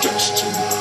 destiny.